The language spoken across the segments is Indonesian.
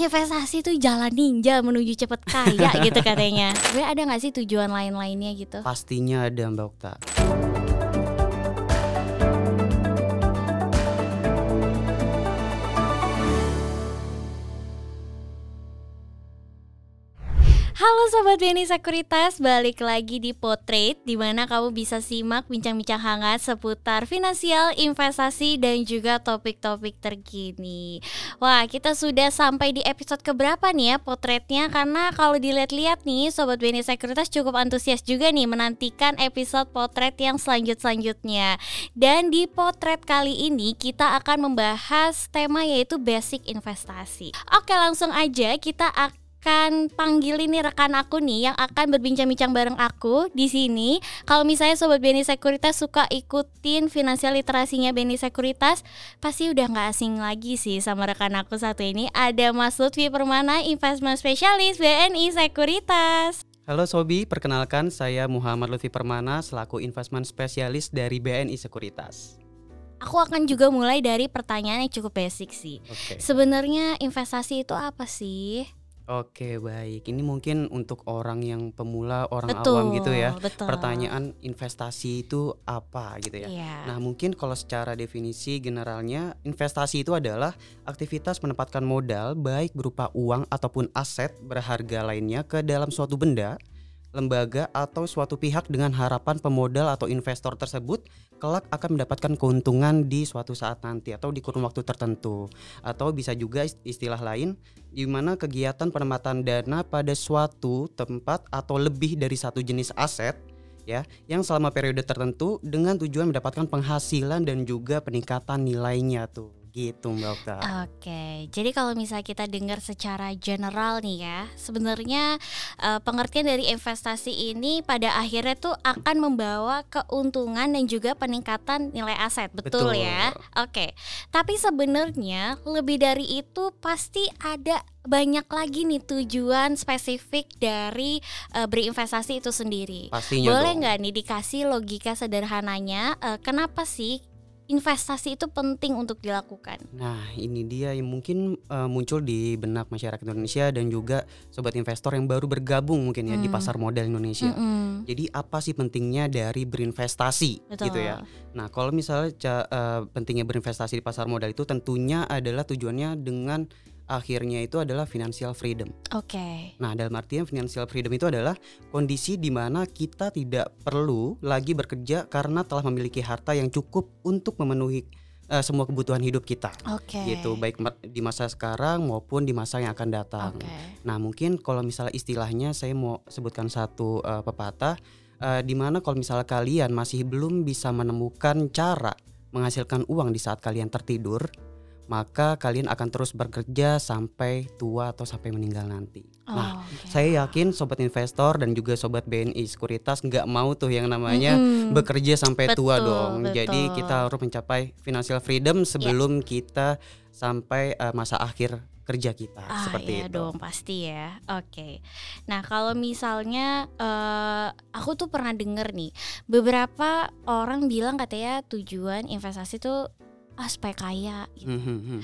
investasi itu jalan ninja menuju cepet kaya gitu katanya. Sebenarnya ada nggak sih tujuan lain-lainnya gitu? Pastinya ada Mbak Okta. Halo Sobat BNI Sekuritas, balik lagi di Potret di mana kamu bisa simak bincang-bincang hangat seputar finansial, investasi, dan juga topik-topik terkini. Wah, kita sudah sampai di episode keberapa nih ya potretnya? Karena kalau dilihat-lihat nih, Sobat BNI Sekuritas cukup antusias juga nih menantikan episode potret yang selanjut-selanjutnya. Dan di potret kali ini kita akan membahas tema yaitu basic investasi. Oke langsung aja kita akan akan panggil ini rekan aku nih yang akan berbincang-bincang bareng aku di sini. Kalau misalnya sobat BNI Sekuritas suka ikutin finansial literasinya BNI Sekuritas, pasti udah nggak asing lagi sih sama rekan aku satu ini. Ada Mas Lutfi Permana, investment specialist BNI Sekuritas. Halo Sobi, perkenalkan saya Muhammad Lutfi Permana selaku investment specialist dari BNI Sekuritas. Aku akan juga mulai dari pertanyaan yang cukup basic sih. Oke. Sebenarnya investasi itu apa sih? Oke, baik. Ini mungkin untuk orang yang pemula, orang Betul, awam gitu ya. betul. Pertanyaan investasi itu apa gitu ya. Iya. Nah, mungkin kalau secara definisi generalnya investasi itu adalah aktivitas menempatkan modal baik berupa uang ataupun aset berharga lainnya ke dalam suatu benda, lembaga atau suatu pihak dengan harapan pemodal atau investor tersebut kelak akan mendapatkan keuntungan di suatu saat nanti atau di kurun waktu tertentu. Atau bisa juga ist- istilah lain di mana kegiatan penempatan dana pada suatu tempat atau lebih dari satu jenis aset ya yang selama periode tertentu dengan tujuan mendapatkan penghasilan dan juga peningkatan nilainya tuh gitu Mbak Okta. Oke, jadi kalau misalnya kita dengar secara general nih ya, sebenarnya eh, pengertian dari investasi ini pada akhirnya tuh akan membawa keuntungan dan juga peningkatan nilai aset, betul, Betul. ya? Oke, tapi sebenarnya lebih dari itu pasti ada banyak lagi nih tujuan spesifik dari eh, berinvestasi itu sendiri. Pastinya Boleh nggak nih dikasih logika sederhananya eh, kenapa sih investasi itu penting untuk dilakukan? Nah, ini dia yang mungkin eh, muncul di benak masyarakat Indonesia dan juga sobat investor yang baru bergabung mungkin ya di Hmm. pasar modal Indonesia. Mm-mm. Jadi apa sih pentingnya dari berinvestasi Betul. gitu ya? Nah, kalau misalnya eh, pentingnya berinvestasi di pasar modal itu tentunya adalah tujuannya dengan akhirnya itu adalah financial freedom. Oke. Nah, dalam artian financial freedom itu adalah kondisi di mana kita tidak perlu lagi bekerja karena telah memiliki harta yang cukup untuk memenuhi eh, semua kebutuhan hidup kita. Oke. Gitu, baik di masa sekarang maupun di masa yang akan datang. Oke. Nah, mungkin kalau misalnya istilahnya saya mau sebutkan satu eh, pepatah eh, di mana kalau misalnya kalian masih belum bisa menemukan cara menghasilkan uang di saat kalian tertidur, maka kalian akan terus bekerja sampai tua atau sampai meninggal nanti. Oh, Nah, oke. saya yakin sobat investor dan juga sobat BNI Sekuritas nggak mau tuh yang namanya Mm-mm. bekerja sampai tua Betul, dong. Jadi betul. Ya. kita harus mencapai financial freedom sebelum kita sampai eh, masa akhir kerja kita Ah, seperti iya itu. dong pasti ya. Oke. Nah kalau misalnya eh, aku tuh pernah denger nih beberapa orang bilang katanya tujuan investasi tuh ah supaya kaya gitu. Hmm, hmm,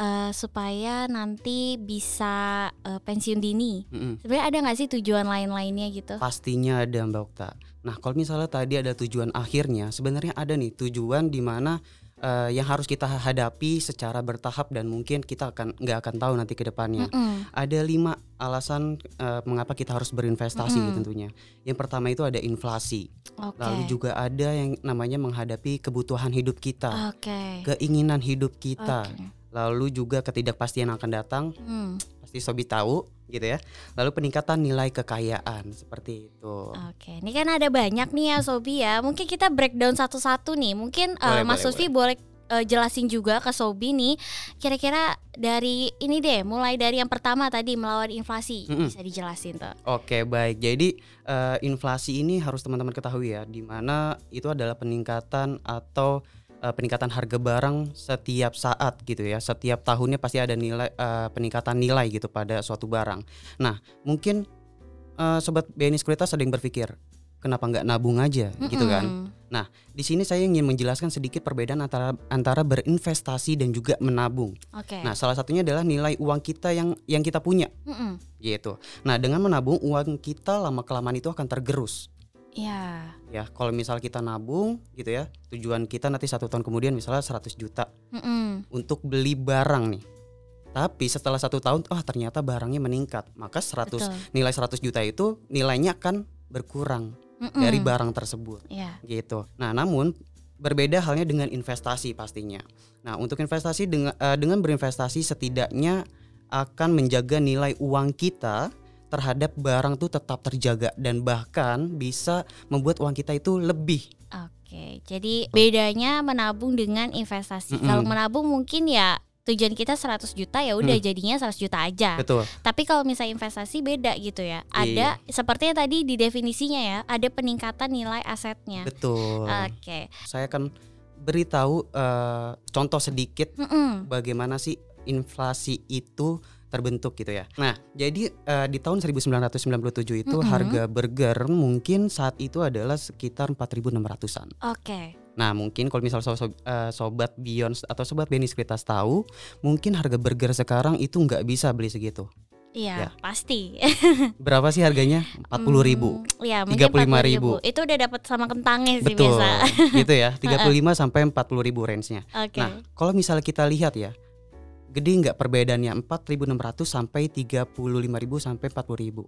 Eh, supaya nanti bisa eh, pensiun dini. hmm, hmm. Sebenarnya ada nggak sih tujuan lain-lainnya gitu? Pastinya ada Mbak Okta. Nah, kalau misalnya tadi ada tujuan akhirnya, sebenarnya ada nih tujuan di mana eh, yang harus kita hadapi secara bertahap dan mungkin kita akan nggak akan tahu nanti ke depannya. Mm-mm. Ada lima alasan eh, mengapa kita harus berinvestasi Mm-mm. tentunya. Yang pertama itu ada inflasi, Oke. lalu juga ada yang namanya menghadapi kebutuhan hidup kita, Oke. keinginan hidup kita, Oke. Lalu juga ketidakpastian yang akan datang. Hmm. Pasti Sobi tahu gitu ya. Lalu peningkatan nilai kekayaan seperti itu. Oke, ini kan ada banyak nih ya Sobi ya. Mungkin kita breakdown satu-satu nih. Mungkin eh, Boleh, Mas boleh, Lutfi boleh eh, jelasin juga ke Sobi nih. Kira-kira dari ini deh, mulai dari yang pertama tadi melawan inflasi, Mm-mm. bisa dijelasin tuh. Oke baik jadi eh, inflasi ini harus teman-teman ketahui ya di mana itu adalah peningkatan atau eh, peningkatan harga barang setiap saat gitu ya setiap tahunnya pasti ada nilai eh, peningkatan nilai gitu pada suatu barang. Nah mungkin eh, sobat BNI Sekuritas ada yang berpikir kenapa nggak nabung aja gitu kan? Mm-mm. Di sini saya ingin menjelaskan sedikit perbedaan antara antara berinvestasi dan juga menabung. Oke. Nah, salah satunya adalah nilai uang kita yang yang kita punya Mm-mm. gitu. Nah, dengan menabung uang kita lama kelamaan itu akan tergerus. Ya. Ya, kalau misal kita nabung gitu ya, tujuan kita nanti satu tahun kemudian misalnya 100 juta Mm-mm. untuk beli barang nih. Tapi setelah satu tahun, oh ternyata barangnya meningkat, maka 100 Betul. nilai 100 juta itu nilainya akan berkurang Mm-mm. dari barang tersebut Ya. gitu. Nah, namun berbeda halnya dengan investasi pastinya. Nah, untuk investasi dengan eh, dengan berinvestasi setidaknya akan menjaga nilai uang kita terhadap barang tuh tetap terjaga dan bahkan bisa membuat uang kita itu lebih. Oke. Jadi bedanya menabung dengan investasi. Mm-mm. Kalau menabung mungkin ya tujuan kita 100 juta ya udah Mm. jadinya 100 juta aja. Betul. Tapi kalau misalnya investasi beda gitu ya. Ada sepertinya tadi di definisinya ya, ada peningkatan nilai asetnya. Betul. Oke. Saya akan beritahu eh, contoh sedikit Mm-mm. bagaimana sih inflasi itu terbentuk gitu ya. Nah, jadi eh, di tahun 1997 itu Mm-mm. harga burger mungkin saat itu adalah sekitar 4.600-an. Oke. Nah, mungkin kalau misal so- so- eh, sobat Beyond atau sobat Benny Sekuritas tahu, mungkin harga burger sekarang itu nggak bisa beli segitu. Iya, Ya. pasti. Berapa sih harganya? 40.000. Hmm, Iya, mungkin 35.000. 40.000. Itu udah dapat sama kentangnya sih Betul. biasa. gitu ya. 35 sampai 40.000 range-nya. Oke. Nah, kalau misalnya kita lihat ya, gede nggak perbedaannya 4.600 sampai 35.000 sampai 40.000.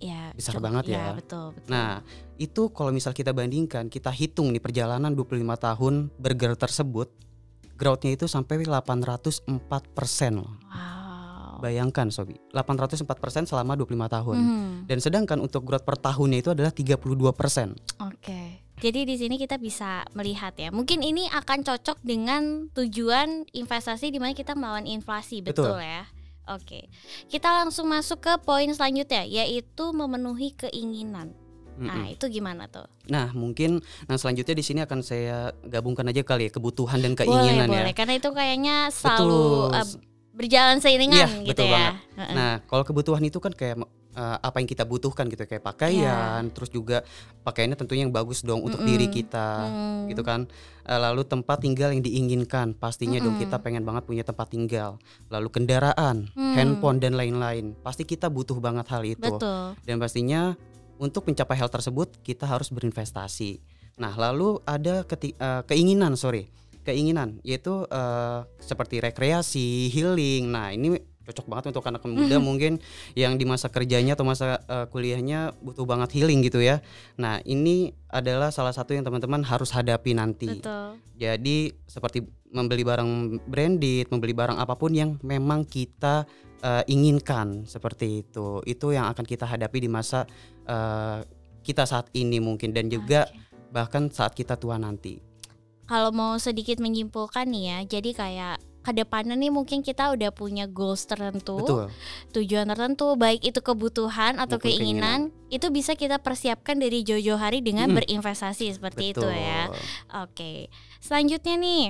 Iya, besar cukup- banget ya. Iya, betul, betul. Nah, itu kalau misal kita bandingkan, kita hitung nih perjalanan 25 tahun burger tersebut, growth-nya itu sampai 804% loh. wow. Bayangkan Sobi, 804% selama 25 tahun. Mhm. Dan sedangkan untuk growth per tahunnya itu adalah 32%. Oke. Jadi di sini kita bisa melihat ya. Mungkin ini akan cocok dengan tujuan investasi di mana kita melawan inflasi, betul, Betul. ya. Oke. Kita langsung masuk ke poin selanjutnya yaitu memenuhi keinginan. Nah, Mm-mm. itu gimana tuh? Nah, mungkin nah selanjutnya di sini akan saya gabungkan aja kali ya kebutuhan dan boleh, keinginan ya. boleh. Karena itu kayaknya selalu Betul. uh, berjalan seiringan Iya, gitu betul ya. banget. Nah, kalau kebutuhan itu kan kayak eh, apa yang kita butuhkan gitu kayak pakaian, terus juga pakaiannya tentunya yang bagus dong untuk Mm-mm. diri kita, Hmm. gitu kan. Eh, lalu tempat tinggal yang diinginkan, pastinya dong Mm-mm. kita pengen banget punya tempat tinggal. Lalu kendaraan, Hmm. handphone dan lain-lain. Pasti kita butuh banget hal itu. Betul. Dan pastinya untuk mencapai hal tersebut kita harus berinvestasi. Nah, lalu ada keti- eh, keinginan, sorry, keinginan yaitu eh, seperti rekreasi, healing. Nah, ini cocok banget untuk anak muda mungkin yang di masa kerjanya atau masa eh, kuliahnya butuh banget healing gitu ya. Nah, ini adalah salah satu yang teman-teman harus hadapi nanti. Betul. Jadi seperti membeli barang branded, membeli barang apa pun yang memang kita eh, inginkan seperti itu. Itu yang akan kita hadapi di masa eh, kita saat ini mungkin dan juga Oke. bahkan saat kita tua nanti. Kalau mau sedikit menyimpulkan nih ya, jadi kayak ke depannya nih mungkin kita udah punya goals tertentu, Betul. tujuan tertentu, baik itu kebutuhan atau Maupun keinginan, itu bisa kita persiapkan dari jauh-jauh hari dengan Mm. berinvestasi seperti Betul. itu ya. Oke, selanjutnya nih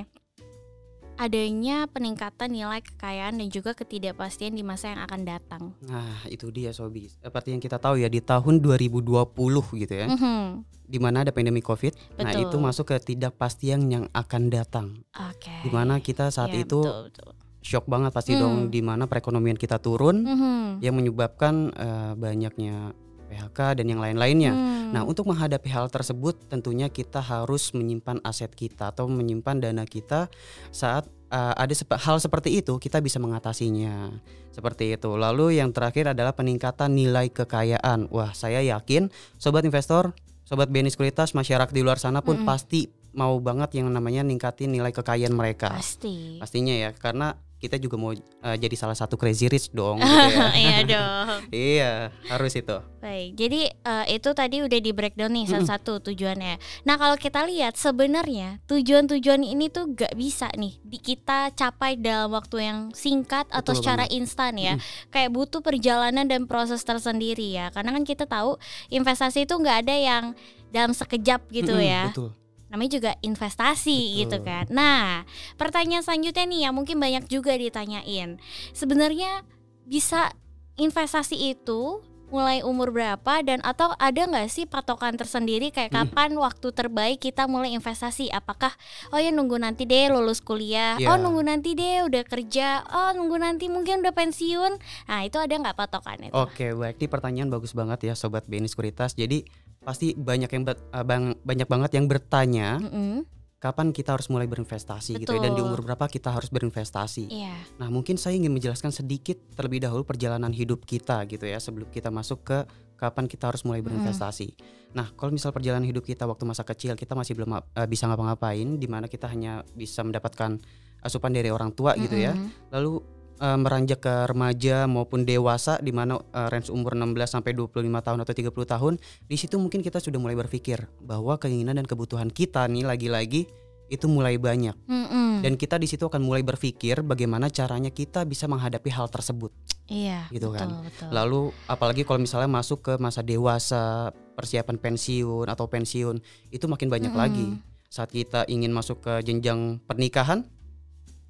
adanya peningkatan nilai kekayaan dan juga ketidakpastian di masa yang akan datang. Nah, itu dia Sobi. Seperti yang kita tahu ya di tahun 2020 gitu ya, Mhm. di mana ada pandemi Covid. Nah, Betul. itu masuk ke ketidakpastian yang akan datang. Oke. Di mana kita saat Ya, itu betul, betul. shock banget pasti Hmm. dong di mana perekonomian kita turun Mhm. yang menyebabkan eh, banyaknya PHK dan yang lain-lainnya. Hmm. Nah, untuk menghadapi hal tersebut tentunya kita harus menyimpan aset kita atau menyimpan dana kita saat uh, ada sepe- hal seperti itu kita bisa mengatasinya. Seperti itu. Lalu yang terakhir adalah peningkatan nilai kekayaan. Wah, saya yakin sobat investor, sobat BNI Sekuritas, masyarakat di luar sana pun Mm-mm. pasti mau banget yang namanya ningkatin nilai kekayaan mereka. pasti. Pastinya ya, karena kita juga mau uh, jadi salah satu crazy rich dong gitu ya. Iya dong. iya, harus itu. Baik, jadi eh, itu tadi udah di breakdown nih satu-satu tujuannya. Nah kalau kita lihat sebenarnya tujuan-tujuan ini tuh gak bisa nih di kita capai dalam waktu yang singkat atau Betul secara instan ya. Kayak butuh perjalanan dan proses tersendiri ya. Karena kan kita tahu investasi itu nggak ada yang dalam sekejap gitu ya. Betul. Namanya juga investasi Betul. gitu kan. Nah pertanyaan selanjutnya nih yang mungkin banyak juga ditanyain. Sebenarnya bisa investasi itu mulai umur berapa dan atau ada nggak sih patokan tersendiri kayak Hmm. kapan waktu terbaik kita mulai investasi? Apakah oh ya nunggu nanti deh lulus kuliah, Iya. oh nunggu nanti deh udah kerja, oh nunggu nanti mungkin udah pensiun. Nah itu ada nggak patokannya? Oke, baik. Ini pertanyaan bagus banget ya sobat BNI Sekuritas. Jadi pasti banyak yang ber- eh, bang- banyak banget yang bertanya Mm-mm. kapan kita harus mulai berinvestasi gitu ya dan di Betul. umur berapa kita harus berinvestasi. Iya. Nah, mungkin saya ingin menjelaskan sedikit terlebih dahulu perjalanan hidup kita gitu ya sebelum kita masuk ke kapan kita harus mulai berinvestasi. Nah, kalau misal perjalanan hidup kita waktu masa kecil kita masih belum eh, bisa ngapa-ngapain di mana kita hanya bisa mendapatkan asupan dari orang tua gitu ya. Lalu eh, meranjak ke remaja maupun dewasa di mana eh, range umur 16 sampai 25 tahun atau 30 tahun, di situ mungkin kita sudah mulai berpikir bahwa keinginan dan kebutuhan kita nih lagi-lagi itu mulai banyak Mm-mm. dan kita di situ akan mulai berpikir bagaimana caranya kita bisa menghadapi hal tersebut. Iya. gitu betul, kan. Betul. Lalu apalagi kalau misalnya masuk ke masa dewasa, persiapan pensiun atau pensiun, itu makin banyak Mm-mm. lagi. Saat kita ingin masuk ke jenjang pernikahan,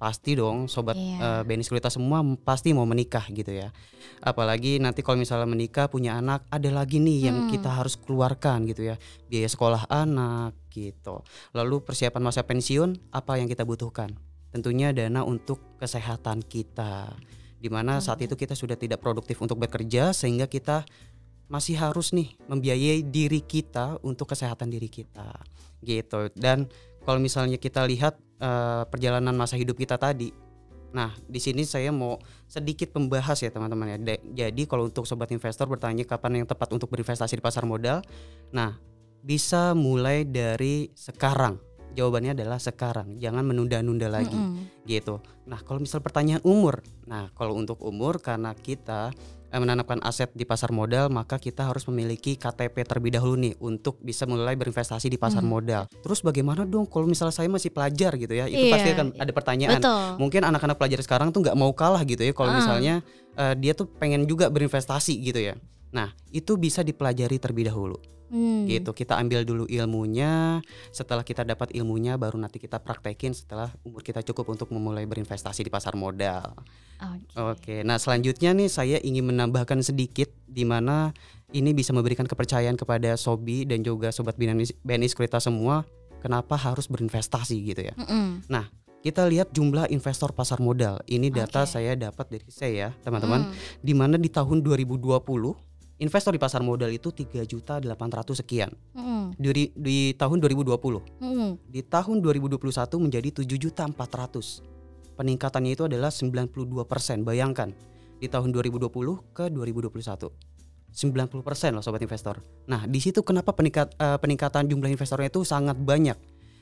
pasti dong sobat Iya. eh, BNI Sekuritas semua pasti mau menikah gitu ya. Apalagi nanti kalau misalnya menikah punya anak, ada lagi nih yang Hmm. kita harus keluarkan gitu ya. Biaya sekolah anak gitu. Lalu persiapan masa pensiun, apa yang kita butuhkan? Tentunya dana untuk kesehatan kita. Di mana saat itu kita sudah tidak produktif untuk bekerja sehingga kita masih harus nih membiayai diri kita untuk kesehatan diri kita gitu dan kalau misalnya kita lihat eh, perjalanan masa hidup kita tadi nah di sini saya mau sedikit membahas ya teman-teman ya Da- jadi kalau untuk sobat investor bertanya kapan yang tepat untuk berinvestasi di pasar modal nah bisa mulai dari sekarang jawabannya adalah sekarang jangan menunda-nunda lagi Mm-mm. gitu. Nah, kalau misal pertanyaan umur, nah kalau untuk umur karena kita menanamkan aset di pasar modal, maka kita harus memiliki KTP terlebih dahulu nih untuk bisa mulai berinvestasi di pasar Hmm. modal. Terus bagaimana dong kalau misalnya saya masih pelajar gitu ya? Itu Iya. pasti akan ada pertanyaan. Betul. Mungkin anak-anak pelajar sekarang tuh nggak mau kalah gitu ya kalau Ah. misalnya eh, dia tuh pengen juga berinvestasi gitu ya. Nah, itu bisa dipelajari terlebih dahulu Hmm. gitu kita ambil dulu ilmunya setelah kita dapat ilmunya baru nanti kita praktekin setelah umur kita cukup untuk memulai berinvestasi di pasar modal Oke. oke nah selanjutnya nih saya ingin menambahkan sedikit di mana ini bisa memberikan kepercayaan kepada Sobi dan juga sobat BNI, Sekuritas semua kenapa harus berinvestasi gitu ya Mm-mm. kita lihat jumlah investor pasar modal ini data Oke. saya dapat dari saya teman-teman Mm. di mana di tahun 2020 investor di pasar modal itu 3 juta 800 sekian Mm-mm. di, di tahun 2020. Mm-mm. Di tahun 2021 menjadi 7 juta 400. Peningkatannya itu adalah 92 persen. Bayangkan di tahun 2020 ke 2021. 90 persen loh sobat investor. Nah di situ kenapa peningkat, eh, peningkatan jumlah investornya itu sangat banyak.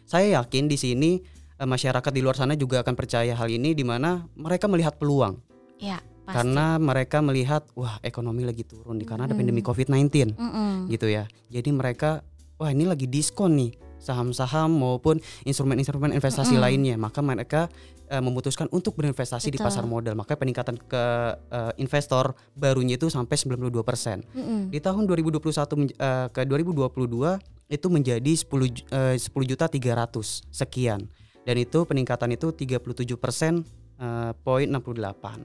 Saya yakin di sini eh, masyarakat di luar sana juga akan percaya hal ini di mana mereka melihat peluang Ya, pasti. karena mereka melihat wah ekonomi lagi turun nih karena ada Mm. pandemi COVID-19 Mm-mm. gitu ya. Jadi mereka wah ini lagi diskon nih saham-saham maupun instrumen-instrumen investasi Mm-mm. lainnya. Maka mereka eh, memutuskan untuk berinvestasi di Betul. pasar modal. Maka peningkatan ke eh, investor barunya itu sampai 92%. Mm-mm. Di tahun 2021 men- eh, ke 2022 itu menjadi 10 ju- eh, 10 juta 300 sekian. Dan itu peningkatan itu 37 persen eh, poin 68.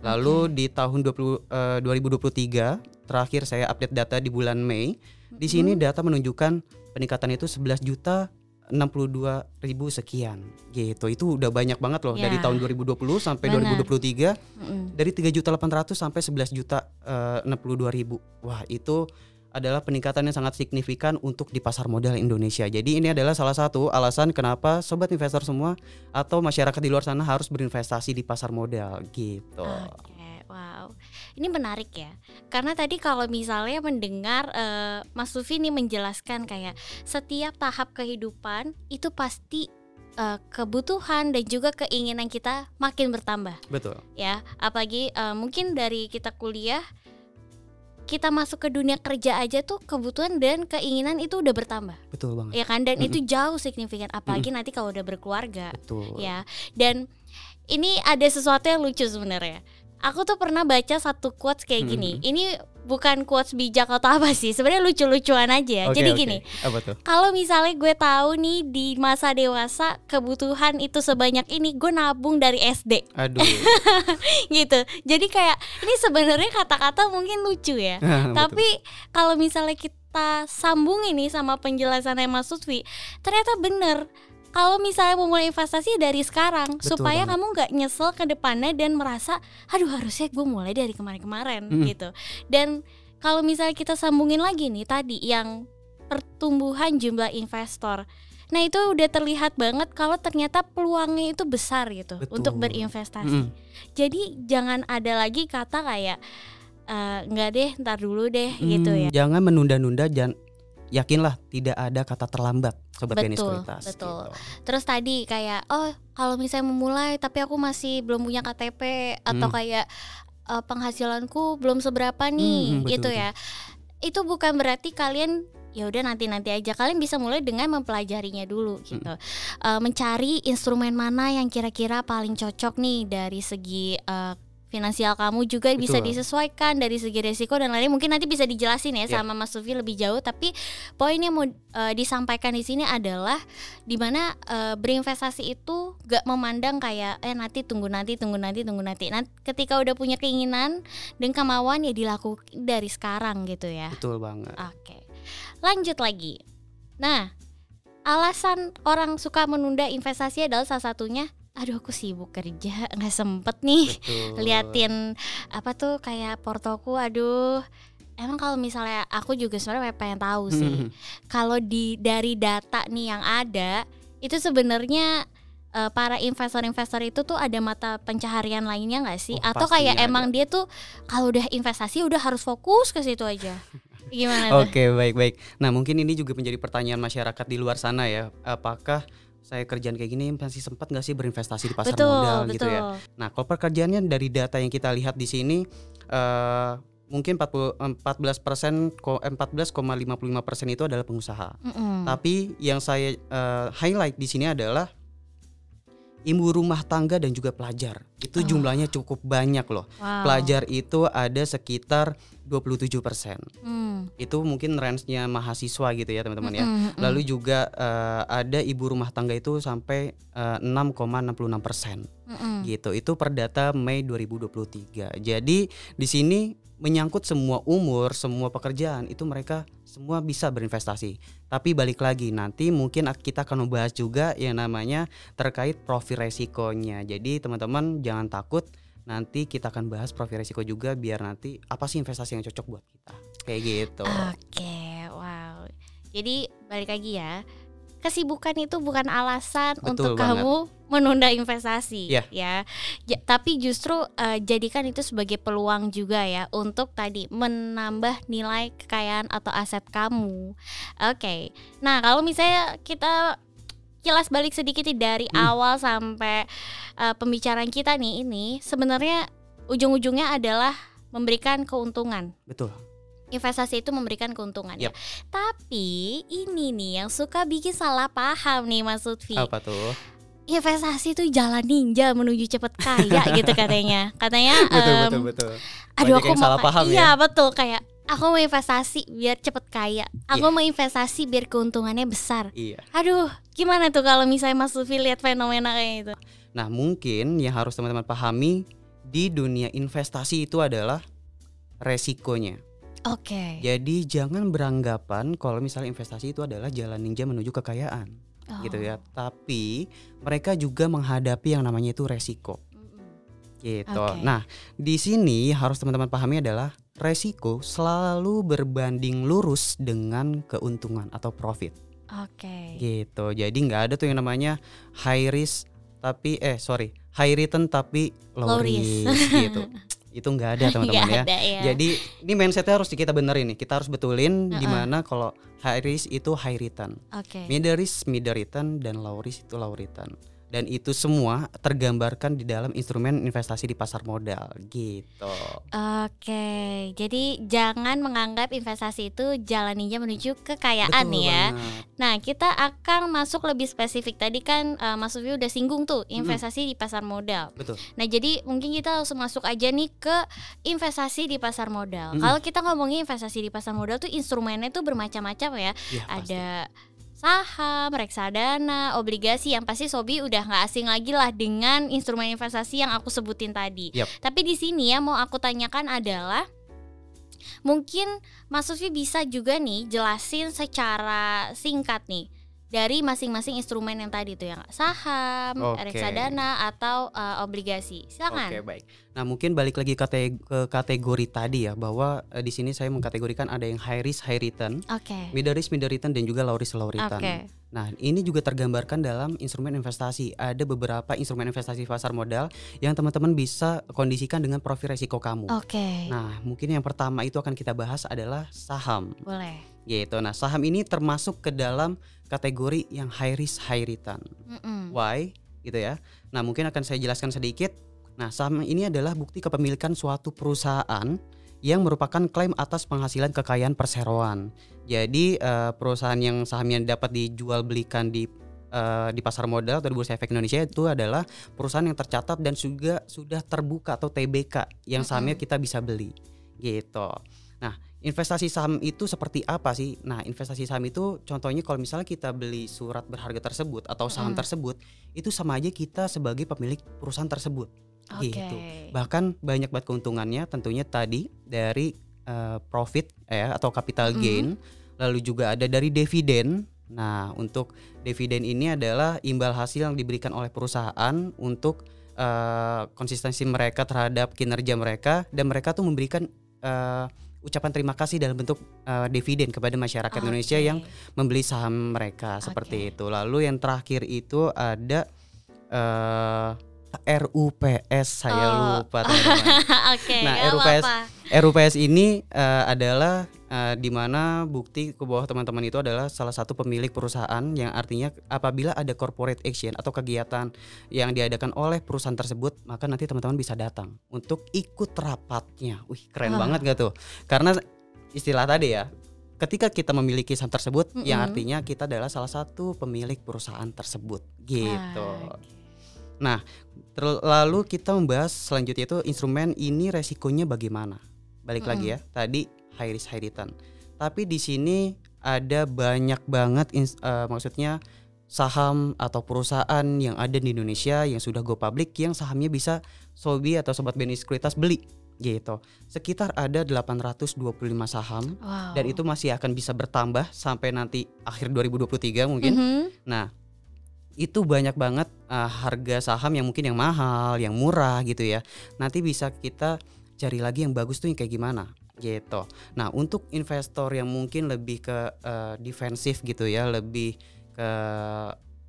Lalu di tahun 20, eh, 2023 terakhir saya update data di bulan Mei. Di sini data menunjukkan peningkatan itu 11 juta 62 ribu sekian gitu itu udah banyak banget loh dari Ya. tahun 2020 sampai Benar. 2023 Mm-mm. dari 3 juta 800 sampai 11 juta eh, 62 ribu wah itu adalah peningkatan yang sangat signifikan untuk di pasar modal Indonesia jadi ini adalah salah satu alasan kenapa sobat investor semua atau masyarakat di luar sana harus berinvestasi di pasar modal gitu Oke, wow. Ini menarik ya. Karena tadi kalau misalnya mendengar eh, Mas Sufi nih menjelaskan kayak setiap tahap kehidupan itu pasti eh, kebutuhan dan juga keinginan kita makin bertambah betul ya. Apalagi eh, mungkin dari kita kuliah kita masuk ke dunia kerja aja tuh kebutuhan dan keinginan itu udah bertambah. Betul banget. Ya kan? Dan Mm-mm. itu jauh signifikan apalagi nanti kalau udah berkeluarga. Betul. Ya. Dan ini ada sesuatu yang lucu sebenarnya. Aku tuh pernah baca satu quotes kayak Hmm. gini. Ini bukan quotes bijak atau apa sih, sebenarnya lucu-lucuan aja. Oke, Jadi oke. gini, kalau misalnya gue tahu nih di masa dewasa kebutuhan itu sebanyak ini, gue nabung dari SD Aduh. gitu. Jadi kayak ini sebenarnya kata-kata mungkin lucu ya. Tapi kalau misalnya kita sambung ini sama penjelasannya Mas Lutfi, ternyata bener. Kalau misalnya mau mulai investasi dari sekarang, Betul supaya banget. kamu nggak nyesel ke depannya dan merasa, aduh harusnya gue mulai dari kemarin-kemarin Mm. gitu. Dan kalau misalnya kita sambungin lagi nih tadi yang pertumbuhan jumlah investor, nah itu udah terlihat banget kalau ternyata peluangnya itu besar gitu Betul. untuk berinvestasi. Mm-mm. Jadi jangan ada lagi kata kayak "Eh, nggak deh, ntar dulu deh gitu Hmm, ya. Jangan menunda-nunda dan yakinlah tidak ada kata terlambat sobat Betul, Benis Sekuritas. betul. gitu. Terus tadi kayak oh kalau misalnya memulai tapi aku masih belum punya KTP atau Hmm. kayak eh, penghasilanku belum seberapa nih Hmm, betul, gitu betul. ya. Itu bukan berarti kalian ya udah nanti-nanti aja kalian bisa mulai dengan mempelajarinya dulu gitu. Eh, mencari instrumen mana yang kira-kira paling cocok nih dari segi eh, finansial kamu juga bisa Betul. disesuaikan dari segi resiko dan lain-lain mungkin nanti bisa dijelasin ya Ya. sama Mas Sufi lebih jauh tapi poin yang mau eh, disampaikan di sini adalah di mana eh, berinvestasi itu gak memandang kayak eh nanti tunggu nanti tunggu nanti tunggu nanti nanti ketika udah punya keinginan dan kemauan ya dilakukan dari sekarang gitu ya Betul banget. oke lanjut lagi nah alasan orang suka menunda investasi adalah salah satunya aduh aku sibuk kerja nggak sempet nih. Betul. liatin apa tuh kayak portoku aduh. Emang kalau misalnya aku juga sebenarnya pengen tahu sih Hmm, kalau di dari data nih yang ada itu sebenarnya eh, para investor-investor itu tuh ada mata pencaharian lainnya nggak sih? Oh, atau kayak emang dia tuh kalau udah investasi udah harus fokus ke situ aja? Gimana Oke, baik-baik. Nah, mungkin ini juga menjadi pertanyaan masyarakat di luar sana ya. Apakah saya kerjaan kayak gini masih sempat nggak sih berinvestasi di pasar betul modal betul gitu ya? Nah, kalau pekerjaannya dari data yang kita lihat di sini eh mungkin 40 14 persen 14,55 persen itu adalah pengusaha. Mm-mm. Tapi yang saya eh, highlight di sini adalah ibu rumah tangga dan juga pelajar. Itu Oh. jumlahnya cukup banyak loh. Wow. Pelajar itu ada sekitar 27 persen. Hmm. Itu mungkin range-nya mahasiswa gitu ya teman-teman ya. Mm-mm, mm-mm. Lalu juga eh, ada ibu rumah tangga itu sampai eh, 6,66 persen Mm-mm. gitu. Itu per data Mei 2023. Jadi di sini menyangkut semua umur, semua pekerjaan itu mereka semua bisa berinvestasi. Tapi balik lagi nanti mungkin kita akan membahas juga yang namanya terkait profil resikonya. Jadi teman-teman jangan takut nanti kita akan bahas profil resiko juga biar nanti apa sih investasi yang cocok buat kita. Kayak gitu. Oke, wow. Jadi balik lagi ya, kesibukan itu bukan alasan Betul untuk banget. kamu menunda investasi, Iya. ya. Ja- tapi justru eh, jadikan itu sebagai peluang juga ya untuk tadi menambah nilai kekayaan atau aset kamu. Oke, nah kalau misalnya kita kilas balik sedikit nih dari Hmm. awal sampai eh, pembicaraan kita nih ini, sebenarnya ujung-ujungnya adalah memberikan keuntungan Betul. investasi itu memberikan keuntungan ya. Yap. Tapi ini nih yang suka bikin salah paham nih Mas Lutfi. Apa tuh? Investasi itu jalan ninja menuju cepet kaya gitu katanya. Katanya Betul em, betul betul. aduh Banyak aku mau salah paham Iya, ya. betul kayak aku mau investasi biar cepet kaya. Aku Iya. mau investasi biar keuntungannya besar. Iya. Aduh, gimana tuh kalau misalnya Mas Lutfi lihat fenomena kayak itu? Nah, mungkin yang harus teman-teman pahami di dunia investasi itu adalah resikonya. Oke. Jadi jangan beranggapan kalau misalnya investasi itu adalah jalan ninja menuju kekayaan, Oh. gitu ya. Tapi mereka juga menghadapi yang namanya itu resiko, gitu. Oke. Nah, di sini harus teman-teman pahami adalah resiko selalu berbanding lurus dengan keuntungan atau profit, Oke. gitu. Jadi nggak ada tuh yang namanya high risk tapi eh sorry high return tapi low, Low risk. risk, gitu. Itu nggak ada teman-teman ya. ada ya. Jadi ini mindsetnya harus kita benerin nih. Kita harus betulin Uh-uh. di mana kalau high risk itu high return, Oke. middle risk middle return dan low risk itu low return. Dan itu semua tergambarkan di dalam instrumen investasi di pasar modal gitu. Oke, jadi jangan menganggap investasi itu jalan ninja menuju kekayaan Betul ya. banget. Nah, kita akan masuk lebih spesifik. Tadi kan uh, Mas Sufi udah singgung tuh investasi di pasar modal. Betul. Nah, jadi mungkin kita langsung masuk aja nih ke investasi di pasar modal. Mm-mm. Kalau kita ngomongin investasi di pasar modal tuh instrumennya tuh bermacam-macam ya. Iya, pasti. Saham, reksadana, obligasi yang pasti Sobi udah nggak asing lagi lah dengan instrumen investasi yang aku sebutin tadi. Yap. Tapi di sini ya mau aku tanyakan adalah mungkin Mas Sufi bisa juga nih jelasin secara singkat nih dari masing-masing instrumen yang tadi tuh yang saham, Oke. reksadana atau uh, obligasi. Silakan. Oke baik. Nah mungkin balik lagi kate- ke kategori tadi ya bahwa eh, di sini saya mengkategorikan ada yang high risk high return, Oke. middle risk middle return dan juga low risk low return. Oke. Nah ini juga tergambarkan dalam instrumen investasi. Ada beberapa instrumen investasi pasar modal yang teman-teman bisa kondisikan dengan profil resiko kamu. Oke. Nah mungkin yang pertama itu akan kita bahas adalah saham. Boleh. Gitu. Nah saham ini termasuk ke dalam kategori yang high risk high return. Mm-mm. Why gitu ya. Nah, mungkin akan saya jelaskan sedikit. Nah, saham ini adalah bukti kepemilikan suatu perusahaan yang merupakan klaim atas penghasilan kekayaan perseroan. Jadi, eh, perusahaan yang sahamnya dapat dijual belikan di eh, di pasar modal atau di Bursa Efek Indonesia itu adalah perusahaan yang tercatat dan juga sudah terbuka atau TBK yang sahamnya kita bisa beli. Gitu. Nah, investasi saham itu seperti apa sih? Nah, investasi saham itu contohnya kalau misalnya kita beli surat berharga tersebut atau saham Mm. tersebut, itu sama aja kita sebagai pemilik perusahaan tersebut. Oke. Gitu. Bahkan banyak banget keuntungannya tentunya tadi dari eh, profit ya atau capital gain, lalu juga ada dari dividen. Nah, untuk dividen ini adalah imbal hasil yang diberikan oleh perusahaan untuk eh, konsistensi mereka terhadap kinerja mereka dan mereka tuh memberikan eh, ucapan terima kasih dalam bentuk eh, dividen kepada masyarakat Indonesia Oke. yang membeli saham mereka seperti itu. Lalu yang terakhir itu ada eh RUPS saya Oh. lupa teman-teman. Oke. Nah, RUPS apa-apa. RUPS ini eh, adalah eh, di mana bukti ke bawah teman-teman itu adalah salah satu pemilik perusahaan yang artinya apabila ada corporate action atau kegiatan yang diadakan oleh perusahaan tersebut maka nanti teman-teman bisa datang untuk ikut rapatnya. Wih keren Wah. banget gak tuh? Karena istilah tadi ya ketika kita memiliki saham tersebut yang Mm-mm. artinya kita adalah salah satu pemilik perusahaan tersebut gitu. Ah. Terl- Lalu kita membahas selanjutnya itu instrumen ini resikonya bagaimana. Balik lagi ya, tadi high risk high return. Tapi di sini ada banyak banget eh, maksudnya saham atau perusahaan yang ada di Indonesia yang sudah go public yang sahamnya bisa Sobi atau sobat Benis Sekuritas beli gitu. Sekitar ada 825 saham Wow. dan itu masih akan bisa bertambah sampai nanti akhir 2023 mungkin. Mhm. Nah, itu banyak banget uh, harga saham yang mungkin yang mahal, yang murah gitu ya. Nanti bisa kita cari lagi yang bagus tuh yang kayak gimana gitu. Nah, untuk investor yang mungkin lebih ke uh, defensif gitu ya, lebih ke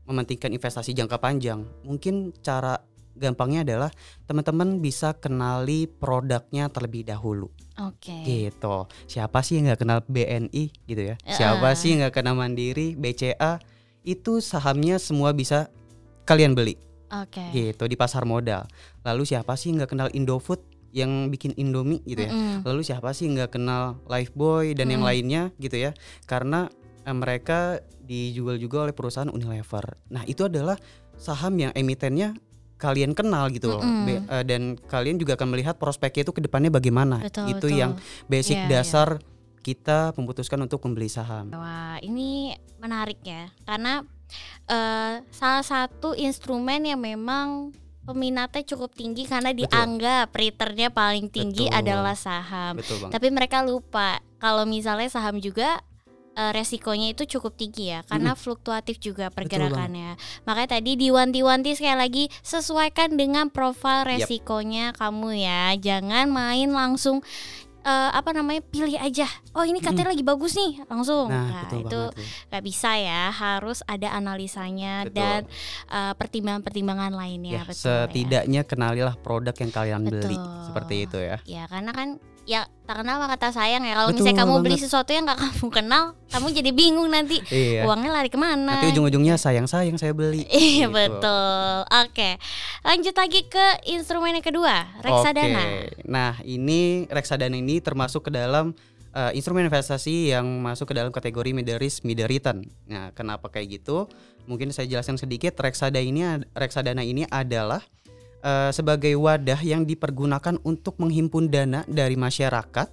mementingkan investasi jangka panjang, mungkin cara gampangnya adalah teman-teman bisa kenali produknya terlebih dahulu Oke. gitu. Siapa sih yang nggak kenal BNI gitu ya? Siapa Heeh. sih yang nggak kenal Mandiri, BCA? Itu sahamnya semua bisa kalian beli Oke. gitu di pasar modal. Lalu siapa sih nggak kenal Indofood yang bikin Indomie gitu ya? Mm-mm. Lalu siapa sih yang nggak kenal Lifebuoy dan yang Mm. lainnya gitu ya? Karena eh, mereka dijual juga oleh perusahaan Unilever. Nah itu adalah saham yang emitennya kalian kenal gitu loh. Be- eh, dan kalian juga akan melihat prospeknya itu ke depannya bagaimana. Betul, itu betul. yang basic Iya, dasar kita memutuskan untuk membeli saham. Wah, ini menarik ya. Karena eh, salah satu instrumen yang memang peminatnya cukup tinggi karena Betul. dianggap returnnya paling tinggi Betul. adalah saham. Betul. Tapi mereka lupa kalau misalnya saham juga eh, resikonya itu cukup tinggi ya karena fluktuatif juga pergerakannya. Makanya tadi diwanti-wanti sekali lagi sesuaikan dengan profil resikonya kamu ya. Jangan main langsung eh, apa namanya pilih aja. Oh ini katanya lagi bagus nih langsung. Nah, betul itu nggak bisa ya. Harus ada analisanya Betul. dan eh, pertimbangan-pertimbangan lainnya. ya, betul ya. setidaknya kenalilah produk yang kalian beli Betul. seperti itu ya. Ya karena kan ya tak kenal maka tak sayang ya. Kalau misalnya kamu beli banget. sesuatu yang gak kamu kenal, kamu jadi bingung nanti Iya. uangnya lari ke mana. Nanti ujung-ujungnya sayang-sayang saya beli. Iya Gitu. betul. Oke, lanjut lagi ke instrumen yang kedua, reksadana. Oke. Nah, ini reksadana ini termasuk ke dalam eh, instrumen investasi yang masuk ke dalam kategori middle risk, middle return. Nah, kenapa kayak gitu? Mungkin saya jelaskan sedikit. Reksadana ini reksadana ini adalah eh, sebagai wadah yang dipergunakan untuk menghimpun dana dari masyarakat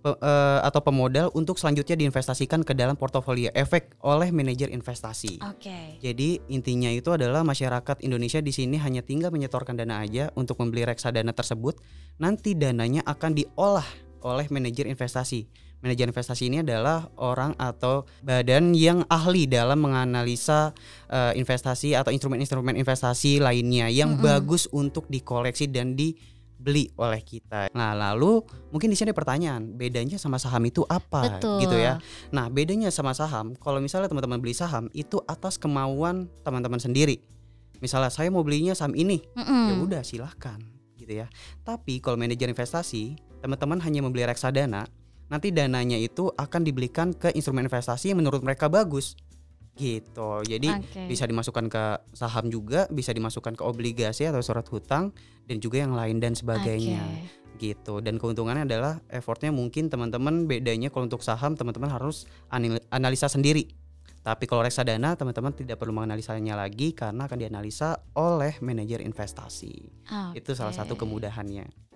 pe- eh, atau pemodal untuk selanjutnya diinvestasikan ke dalam portofolio efek oleh manajer investasi. Oke. Jadi intinya itu adalah masyarakat Indonesia di sini hanya tinggal menyetorkan dana aja untuk membeli reksadana tersebut. Nanti dananya akan diolah oleh manajer investasi. Manajer investasi ini adalah orang atau badan yang ahli dalam menganalisa eh, investasi atau instrumen-instrumen investasi lainnya yang Mm-mm. bagus untuk dikoleksi dan dibeli oleh kita. Nah, lalu mungkin di sini ada pertanyaan, bedanya sama saham itu apa Betul. gitu ya? Nah, bedanya sama saham, kalau misalnya teman-teman beli saham itu atas kemauan teman-teman sendiri. Misalnya saya mau belinya saham ini, Mm-mm. ya udah silahkan gitu ya. Tapi kalau manajer investasi, teman-teman hanya membeli reksadana, nanti dananya itu akan dibelikan ke instrumen investasi yang menurut mereka bagus. Gitu. Jadi Oke. bisa dimasukkan ke saham juga, bisa dimasukkan ke obligasi atau surat hutang dan juga yang lain dan sebagainya Oke. gitu dan keuntungannya adalah effortnya mungkin teman-teman bedanya kalau untuk saham teman-teman harus analisa sendiri tapi kalau reksadana teman-teman tidak perlu menganalisanya lagi karena akan dianalisa oleh manajer investasi itu salah satu kemudahannya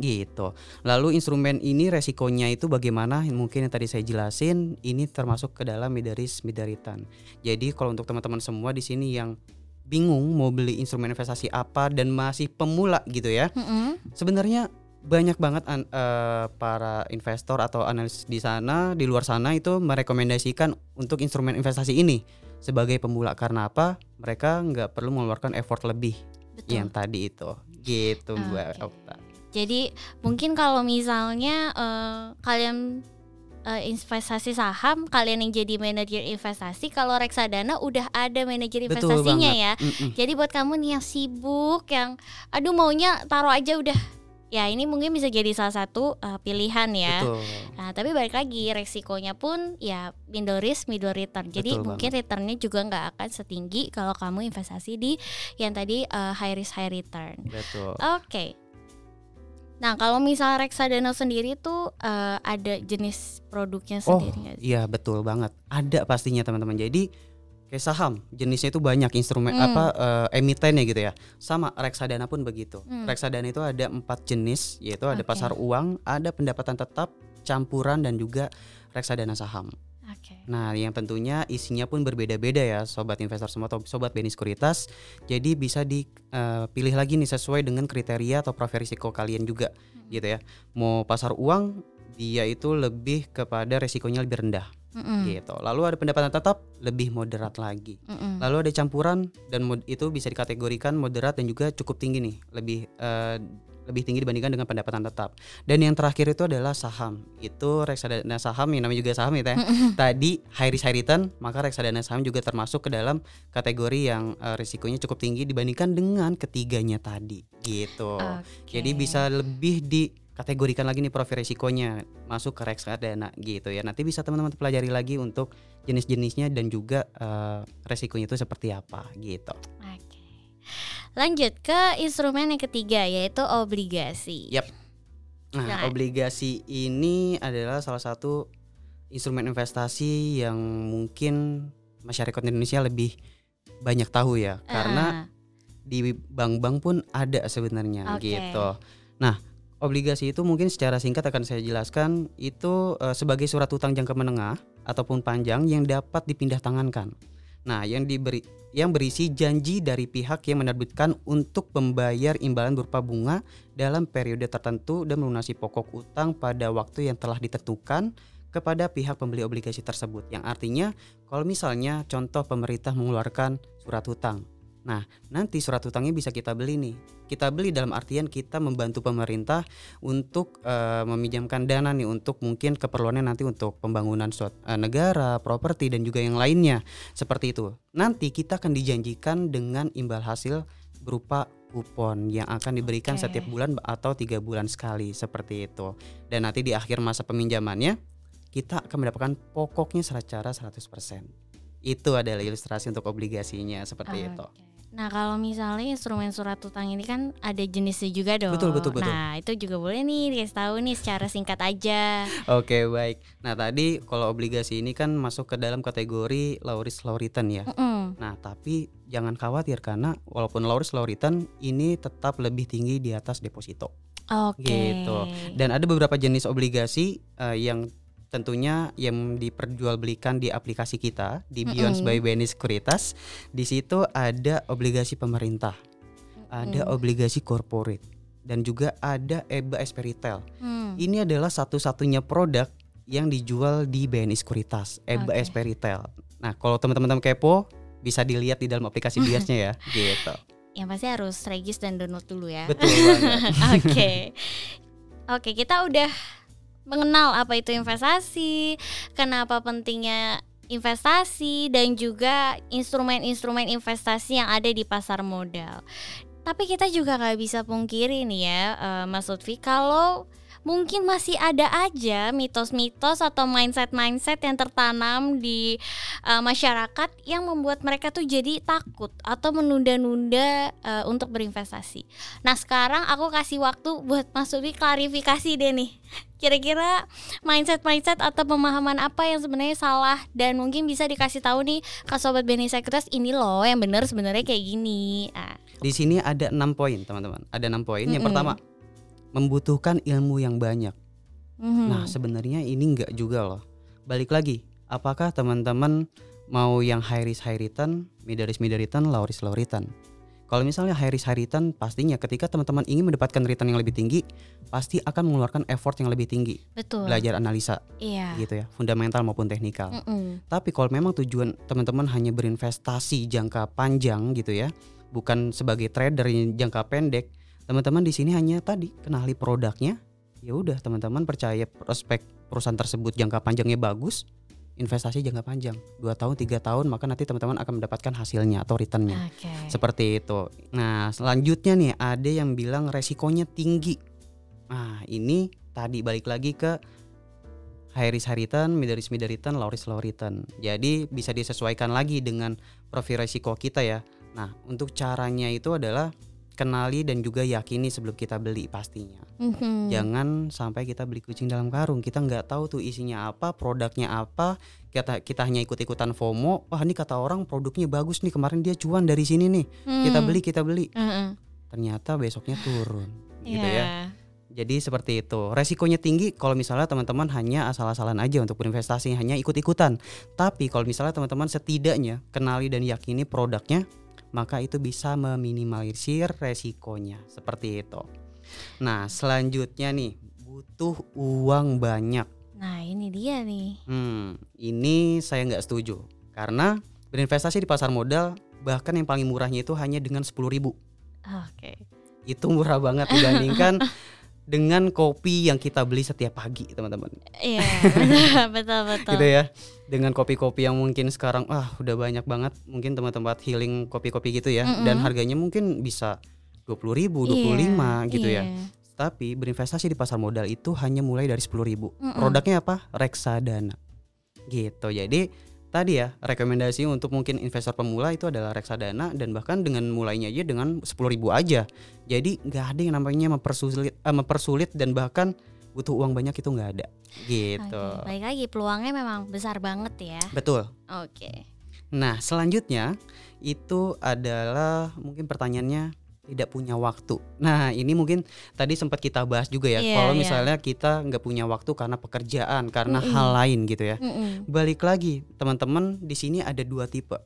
gitu lalu instrumen ini resikonya itu bagaimana mungkin yang tadi saya jelasin ini termasuk ke dalam middle return jadi kalau untuk teman-teman semua di sini yang bingung mau beli instrumen investasi apa dan masih pemula gitu ya Mm-mm. sebenarnya banyak banget an- eh, para investor atau analis di sana di luar sana itu merekomendasikan untuk instrumen investasi ini sebagai pemula karena apa mereka nggak perlu mengeluarkan effort lebih Betul. yang tadi itu gitu mbak Oke. Okta. Jadi mungkin kalau misalnya eh, kalian eh, investasi saham, kalian yang jadi manajer investasi, kalau reksadana udah ada manajer investasinya banget ya. Mm-mm. Jadi buat kamu nih yang sibuk, yang aduh maunya taruh aja udah. Ya ini mungkin bisa jadi salah satu eh, pilihan ya. betul Nah tapi balik lagi resikonya pun ya middle risk middle return. Jadi Betul mungkin returnnya juga nggak akan setinggi kalau kamu investasi di yang tadi eh, high risk high return. betul Oke. Nah kalau misal reksadana sendiri tuh eh, ada jenis produknya Oh, sendiri sih? iya betul banget. Ada pastinya teman-teman. Jadi kayak saham, jenisnya itu banyak instrumen Hmm. apa eh, emitennya gitu ya. Sama reksadana pun begitu. Hmm. Reksadana itu ada empat jenis, yaitu ada Oke. pasar uang, ada pendapatan tetap, campuran dan juga reksadana saham. Oke. Nah, yang tentunya isinya pun berbeda-beda ya, sobat investor semua atau sobat Beni Sekuritas. Jadi bisa dipilih lagi nih sesuai dengan kriteria atau profil risiko kalian juga, gitu ya. Mau pasar uang, dia itu lebih kepada risikonya lebih rendah, Mm-mm. gitu. Lalu ada pendapatan tetap, lebih moderat lagi. Mm-mm. Lalu ada campuran dan mod- itu bisa dikategorikan moderat dan juga cukup tinggi nih, lebih eh, lebih tinggi dibandingkan dengan pendapatan tetap. Dan yang terakhir itu adalah saham. Itu reksadana saham yang namanya juga saham ya Teh. Tadi high risk high return, maka reksadana saham juga termasuk ke dalam kategori yang eh, risikonya cukup tinggi dibandingkan dengan ketiganya tadi, gitu. Oke. Jadi bisa lebih dikategorikan lagi nih profil risikonya masuk ke reksadana gitu ya. Nanti bisa teman-teman pelajari lagi untuk jenis-jenisnya dan juga eh, resikonya itu seperti apa gitu. Oke. Lanjut ke instrumen yang ketiga yaitu obligasi. Yap. Nah, Silakan. obligasi ini adalah salah satu instrumen investasi yang mungkin masyarakat Indonesia lebih banyak tahu ya, karena Ah, di bank-bank pun ada sebenarnya Oke. gitu. Nah, obligasi itu mungkin secara singkat akan saya jelaskan itu eh, sebagai surat utang jangka menengah ataupun panjang yang dapat dipindah tangankan. Nah, yang diberi yang berisi janji dari pihak yang menerbitkan untuk membayar imbalan berupa bunga dalam periode tertentu dan melunasi pokok utang pada waktu yang telah ditentukan kepada pihak pembeli obligasi tersebut. Yang artinya kalau misalnya contoh pemerintah mengeluarkan surat hutang. Nah, nanti surat hutangnya bisa kita beli nih. Kita beli dalam artian kita membantu pemerintah untuk eh, meminjamkan dana nih untuk mungkin keperluannya nanti untuk pembangunan suatu eh, negara, properti dan juga yang lainnya. Seperti itu. Nanti kita akan dijanjikan dengan imbal hasil berupa kupon yang akan diberikan Oke. setiap bulan atau tiga bulan sekali seperti itu. Dan nanti di akhir masa peminjamannya kita akan mendapatkan pokoknya secara 100%. Itu adalah ilustrasi untuk obligasinya seperti itu. Oke. Nah kalau misalnya instrumen surat utang ini kan ada jenisnya juga dong. Betul, betul, betul. Nah itu juga boleh nih dikasih tahu nih secara singkat aja. Oke, baik. Nah, tadi kalau obligasi ini kan masuk ke dalam kategori low risk low return ya. Mm-mm. Nah, tapi jangan khawatir karena walaupun low risk low return ini tetap lebih tinggi di atas deposito. Oke. Gitu. Dan ada beberapa jenis obligasi eh, yang tentunya yang diperjualbelikan di aplikasi kita di Beyond Mm-mm. by BNI Sekuritas. Di situ ada obligasi pemerintah, ada Mm. obligasi corporate dan juga ada EBA SP Retail. Hmm. Ini adalah satu-satunya produk yang dijual di BNI Sekuritas, EBA. SP Retail. Nah, kalau teman-teman kepo bisa dilihat di dalam aplikasi biasnya ya, gitu. Yang pasti harus regis dan download dulu ya. Betul banget. Oke. Oke, kita udah mengenal apa itu investasi, kenapa pentingnya investasi dan juga instrumen-instrumen investasi yang ada di pasar modal. Tapi kita juga nggak bisa pungkiri nih ya, eh, Mas Lutfi, kalau mungkin masih ada aja mitos-mitos atau mindset-mindset yang tertanam di eh, masyarakat yang membuat mereka tuh jadi takut atau menunda-nunda eh, untuk berinvestasi. Nah sekarang aku kasih waktu buat Mas Lutfi klarifikasi deh nih. Kira-kira mindset-mindset atau pemahaman apa yang sebenarnya salah dan mungkin bisa dikasih tahu nih ke sobat Beni Sekuritas ini loh yang bener sebenarnya kayak gini. Nah, Di sini ada enam poin, teman-teman. Ada enam poin. Yang Mm-mm. pertama, membutuhkan ilmu yang banyak. mhm. Nah, sebenarnya ini enggak juga loh. Balik lagi, apakah teman-teman mau yang high risk high return, mid risk mid return, low risk low return? Kalau misalnya high risk high return, pastinya ketika teman-teman ingin mendapatkan return yang lebih tinggi, pasti akan mengeluarkan effort yang lebih tinggi, betul. belajar analisa Iya. gitu ya, fundamental maupun teknikal. Mm-mm. Tapi kalau memang tujuan teman-teman hanya berinvestasi jangka panjang gitu ya, bukan sebagai trader yang jangka pendek, teman-teman di sini hanya tadi kenali produknya. Ya udah, teman-teman percaya prospek perusahaan tersebut jangka panjangnya bagus, investasi jangka panjang, 2 tahun, tiga tahun, maka nanti teman-teman akan mendapatkan hasilnya atau returnnya. Oke. Seperti itu. Nah, selanjutnya nih ada yang bilang resikonya tinggi. Nah, ini tadi balik lagi ke high risk high return, mid risk mid return, low risk low return. Jadi bisa disesuaikan lagi dengan profil resiko kita ya. Nah, untuk caranya itu adalah kenali dan juga yakini sebelum kita beli pastinya. Mhm. Jangan sampai kita beli kucing dalam karung. Kita nggak tahu tuh isinya apa, produknya apa. Kita kita hanya ikut-ikutan FOMO. Wah, ini kata orang produknya bagus nih. Kemarin dia cuan dari sini nih. Kita Hmm. beli, kita beli. Mm-mm. Ternyata besoknya turun. Gitu Iya. ya. Jadi seperti itu. Resikonya tinggi kalau misalnya teman-teman hanya asal-asalan aja untuk berinvestasi, hanya ikut-ikutan. Tapi kalau misalnya teman-teman setidaknya kenali dan yakini produknya, maka itu bisa meminimalisir resikonya. Seperti itu. Nah, selanjutnya nih, butuh uang banyak. Nah ini dia nih. Hmm, ini saya nggak setuju. Karena berinvestasi di pasar modal bahkan yang paling murahnya itu hanya dengan 10.000 ribu Oke. itu murah banget dibandingkan dengan kopi yang kita beli setiap pagi teman-teman Iya betul betul betul. gitu ya dengan kopi-kopi yang mungkin sekarang ah udah banyak banget mungkin tempat-tempat healing kopi-kopi gitu ya Mm-mm. dan harganya mungkin bisa 20.000 ribu 25 Iya, gitu ya iya. tapi berinvestasi di pasar modal itu hanya mulai dari 10.000 ribu Mm-mm. produknya apa reksadana gitu jadi tadi ya rekomendasi untuk mungkin investor pemula itu adalah reksadana dan bahkan dengan mulainya aja dengan 10.000 ribu aja jadi nggak ada yang namanya mempersulit eh, mempersulit dan bahkan butuh uang banyak itu nggak ada gitu Oke, Balik lagi peluangnya memang besar banget ya. betul Oke. nah selanjutnya itu adalah mungkin pertanyaannya tidak punya waktu. Nah ini mungkin tadi sempat kita bahas juga ya. Iya, kalau iya. misalnya kita nggak punya waktu karena pekerjaan, karena Mm-mm. hal lain gitu ya. Mm-mm. Balik lagi, teman-teman di sini ada dua tipe.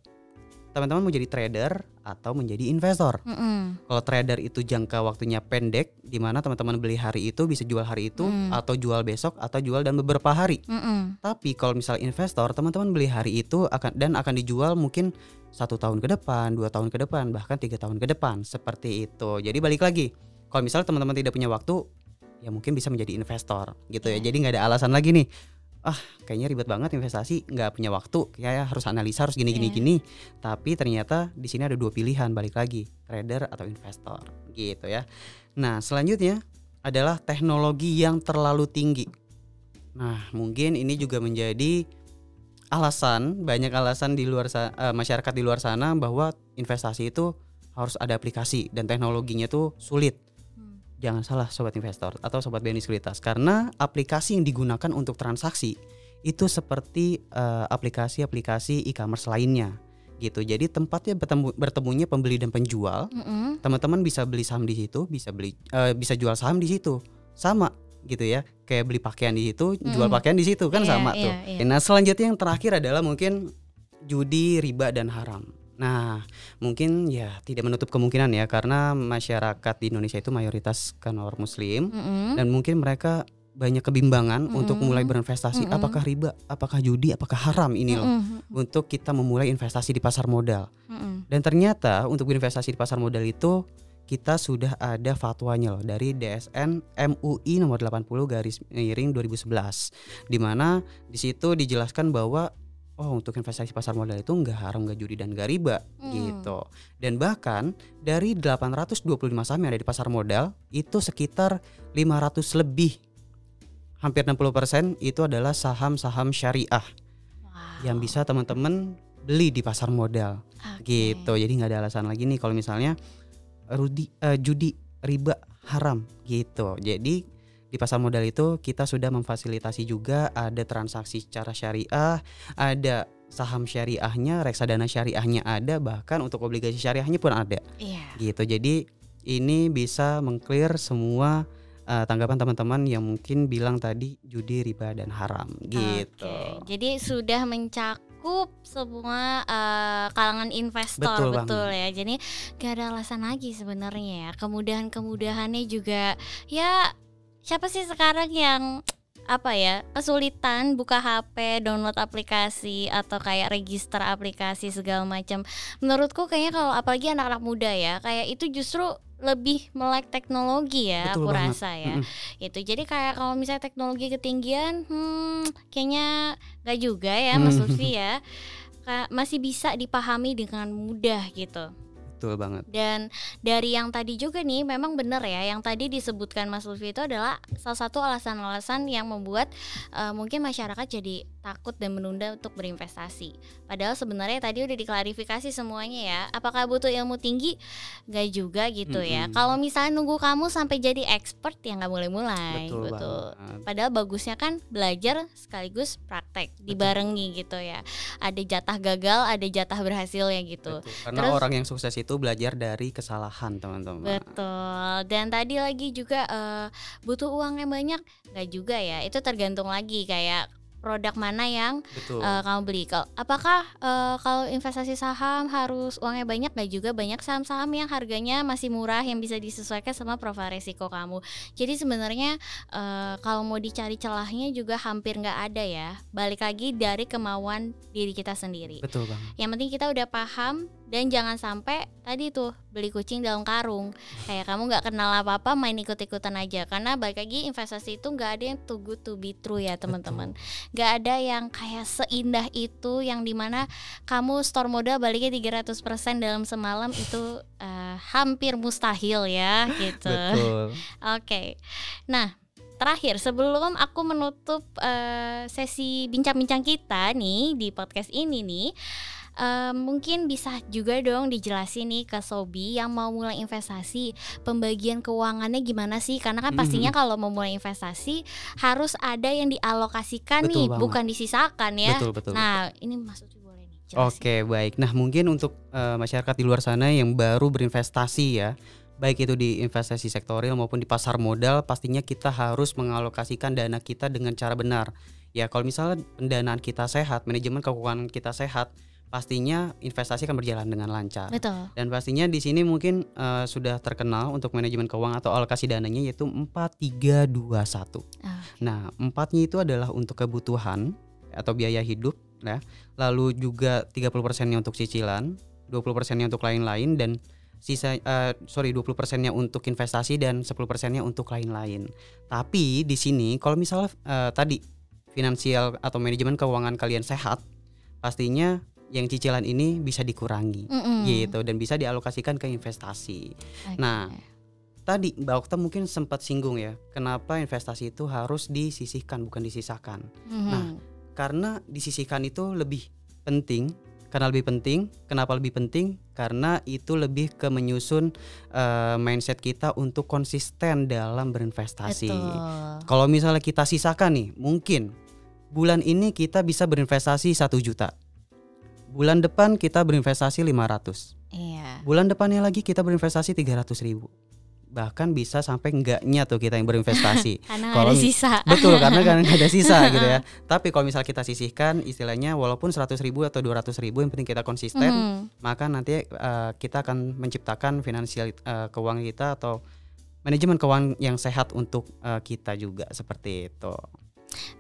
Teman-teman mau jadi trader atau menjadi investor. Mm-mm. Kalau trader itu jangka waktunya pendek, di mana teman-teman beli hari itu bisa jual hari itu, Mm. atau jual besok, atau jual dalam beberapa hari. Mm-mm. Tapi kalau misal investor, teman-teman beli hari itu akan dan akan dijual mungkin satu tahun ke depan, dua tahun ke depan, bahkan tiga tahun ke depan, seperti itu. Jadi balik lagi, kalau misalnya teman-teman tidak punya waktu, ya mungkin bisa menjadi investor, gitu ya. Iya. Jadi nggak ada alasan lagi nih. Ah kayaknya ribet banget investasi nggak punya waktu. Ya harus analisa harus gini gini Iya. gini. Tapi ternyata di sini ada dua pilihan balik lagi trader atau investor. Gitu ya. Nah selanjutnya adalah teknologi yang terlalu tinggi. Nah mungkin ini juga menjadi alasan banyak alasan di luar eh, masyarakat di luar sana bahwa investasi itu harus ada aplikasi dan teknologinya tuh sulit. Jangan salah sobat investor atau sobat BNI Sekuritas karena aplikasi yang digunakan untuk transaksi itu seperti eh, aplikasi-aplikasi e-commerce lainnya gitu. Jadi tempatnya bertemu bertemunya pembeli dan penjual. Mm-mm. Teman-teman bisa beli saham di situ, bisa beli eh, bisa jual saham di situ. Sama gitu ya. Kayak beli pakaian di situ, jual Mm-mm. pakaian di situ kan Iya, sama iya, tuh. iya. Nah, selanjutnya yang terakhir adalah mungkin judi, riba dan haram. Nah, mungkin ya tidak menutup kemungkinan ya karena masyarakat di Indonesia itu mayoritas kan orang muslim Mm-mm. dan mungkin mereka banyak kebimbangan Mm-mm. untuk mulai berinvestasi Mm-mm. apakah riba, apakah judi, apakah haram ini loh Mm-mm. untuk kita memulai investasi di pasar modal. Mm-mm. Dan ternyata untuk berinvestasi di pasar modal itu kita sudah ada fatwanya loh dari DSN MUI nomor 80 garis miring 2011 di mana di situ dijelaskan bahwa oh untuk investasi pasar modal itu nggak haram nggak judi dan nggak riba Hmm. gitu dan bahkan dari 825 saham yang ada di pasar modal itu sekitar 500 lebih hampir 60% itu adalah saham-saham syariah Wow. yang bisa teman-teman beli di pasar modal Oke. gitu jadi nggak ada alasan lagi nih kalau misalnya rudi eh, judi riba haram gitu jadi di pasar modal itu kita sudah memfasilitasi juga ada transaksi secara syariah ada saham syariahnya reksadana syariahnya ada bahkan untuk obligasi syariahnya pun ada Iya. gitu jadi ini bisa mengclear semua eh, tanggapan teman-teman yang mungkin bilang tadi judi riba dan haram gitu Oke, Jadi sudah mencakup semua eh, kalangan investor Betul betul, banget. ya. Jadi gak ada alasan lagi sebenarnya ya. Kemudahan-kemudahannya juga ya siapa sih sekarang yang apa ya kesulitan buka HP, download aplikasi atau kayak register aplikasi segala macam. Menurutku kayaknya kalau apalagi anak-anak muda ya, kayak itu justru lebih melek teknologi ya, Betul aku banget. rasa ya Mm-mm. itu jadi kayak kalau misalnya teknologi ketinggian hmm kayaknya nggak juga ya Mas. Lutfi ya masih bisa dipahami dengan mudah gitu betul banget dan dari yang tadi juga nih memang benar ya yang tadi disebutkan Mas Lutfi itu adalah salah satu alasan-alasan yang membuat eh, mungkin masyarakat jadi takut dan menunda untuk berinvestasi padahal sebenarnya tadi udah diklarifikasi semuanya ya apakah butuh ilmu tinggi nggak juga gitu ya Mm-mm. kalau misalnya nunggu kamu sampai jadi expert ya nggak mulai-mulai betul, betul banget Padahal bagusnya kan belajar sekaligus praktek dibarengi gitu ya. Ada jatah gagal, ada jatah berhasilnya gitu. Betul. Karena Terus- orang yang sukses itu belajar dari kesalahan teman-teman. Betul. Dan tadi lagi juga eh, butuh uang yang banyak, nggak juga ya. Itu tergantung lagi kayak produk mana yang Betul. eh, kamu beli. Kalau apakah eh, kalau investasi saham harus uangnya banyak? Nggak juga banyak saham-saham yang harganya masih murah yang bisa disesuaikan sama profil resiko kamu. Jadi sebenarnya eh, kalau mau dicari celahnya juga hampir nggak ada ya. Balik lagi dari kemauan diri kita sendiri. Betul bang. Yang penting kita udah paham dan jangan sampai tadi tuh beli kucing dalam karung. Kayak kamu nggak kenal apa-apa main ikut-ikutan aja. Karena balik lagi investasi itu nggak ada yang too good to be true ya teman-teman. Nggak ada yang kayak seindah itu yang di mana kamu store modal baliknya 300% dalam semalam itu eh, hampir mustahil ya gitu. Oke. Nah, terakhir sebelum aku menutup eh, sesi bincang-bincang kita nih di podcast ini nih, eh, mungkin bisa juga dong dijelasin nih ke Sobi yang mau mulai investasi, pembagian keuangannya gimana sih? Karena kan pastinya kalau mau mulai investasi harus ada yang dialokasikan Betul nih, banget. bukan disisakan ya. Betul betul. Nah, ini Mas Lutfi boleh nih jelasin. Oke baik. Nah mungkin untuk eh, masyarakat di luar sana yang baru berinvestasi ya, baik itu di investasi sektorial maupun di pasar modal, pastinya kita harus mengalokasikan dana kita dengan cara benar. Ya kalau misalnya pendanaan kita sehat, manajemen keuangan kita sehat, pastinya investasi akan berjalan dengan lancar. Betul. Dan pastinya di sini mungkin eh, sudah terkenal untuk manajemen keuangan atau alokasi dananya yaitu 4321. Ah. Nah, empatnya itu adalah untuk kebutuhan atau biaya hidup ya. Lalu juga 30%-nya untuk cicilan, 20%-nya untuk lain-lain dan sisa eh, sorry 20%-nya untuk investasi dan 10%-nya untuk lain-lain. Tapi di sini kalau misalnya eh, tadi finansial atau manajemen keuangan kalian sehat, pastinya yang cicilan ini bisa dikurangi Mm-mm. gitu dan bisa dialokasikan ke investasi. Oke. Nah, Tadi Mbak Okta mungkin sempat singgung ya, kenapa investasi itu harus disisihkan bukan disisahkan. Mhm. nah, Karena disisihkan itu lebih penting. Karena lebih penting, kenapa lebih penting? Karena itu lebih ke menyusun eh, mindset kita untuk konsisten dalam berinvestasi. Betul. Kalau misalnya kita sisakan nih, mungkin bulan ini kita bisa berinvestasi satu juta. Bulan depan kita berinvestasi 500. Iya. Bulan depannya lagi kita berinvestasi 300 ribu. Bahkan bisa sampai enggaknya tuh kita yang berinvestasi. Karena Kalau ada sisa. Betul karena kan ada sisa gitu ya. Tapi kalau misal kita sisihkan istilahnya walaupun 100 ribu atau 200 ribu yang penting kita konsisten Mhm. maka nanti eh, kita akan menciptakan finansial eh, keuangan kita atau manajemen keuangan yang sehat untuk eh, kita juga seperti itu.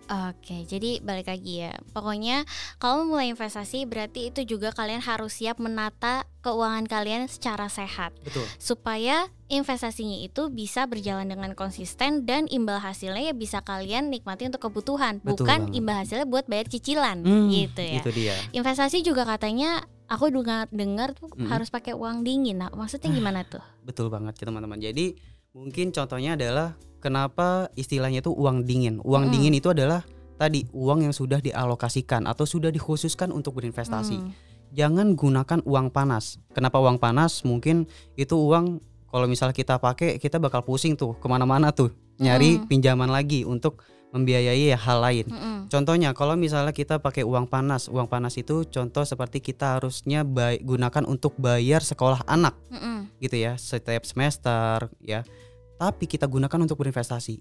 Oke, jadi balik lagi ya. Pokoknya kalau mulai investasi berarti itu juga kalian harus siap menata keuangan kalian secara sehat Betul. supaya investasinya itu bisa berjalan dengan konsisten dan imbal hasilnya ya bisa kalian nikmati untuk kebutuhan, Betul bukan banget. imbal hasilnya buat bayar cicilan Hmm, gitu ya. Itu dia. Investasi juga katanya aku dengar dengar tuh Mm-mm. harus pakai uang dingin. Nah, maksudnya gimana tuh? Betul banget ya teman-teman. Jadi mungkin contohnya adalah kenapa istilahnya itu uang dingin. Uang Mm. dingin itu adalah tadi uang yang sudah dialokasikan atau sudah dikhususkan untuk berinvestasi. Hmm. Jangan gunakan uang panas. Kenapa uang panas? Mungkin itu uang kalau misalnya kita pakai kita bakal pusing tuh ke mana-mana tuh nyari Mm. pinjaman lagi untuk membiayai hal lain. Contohnya kalau misalnya kita pakai uang panas, uang panas itu contoh seperti kita harusnya bay- gunakan untuk bayar sekolah anak gitu ya setiap semester ya tapi kita gunakan untuk berinvestasi.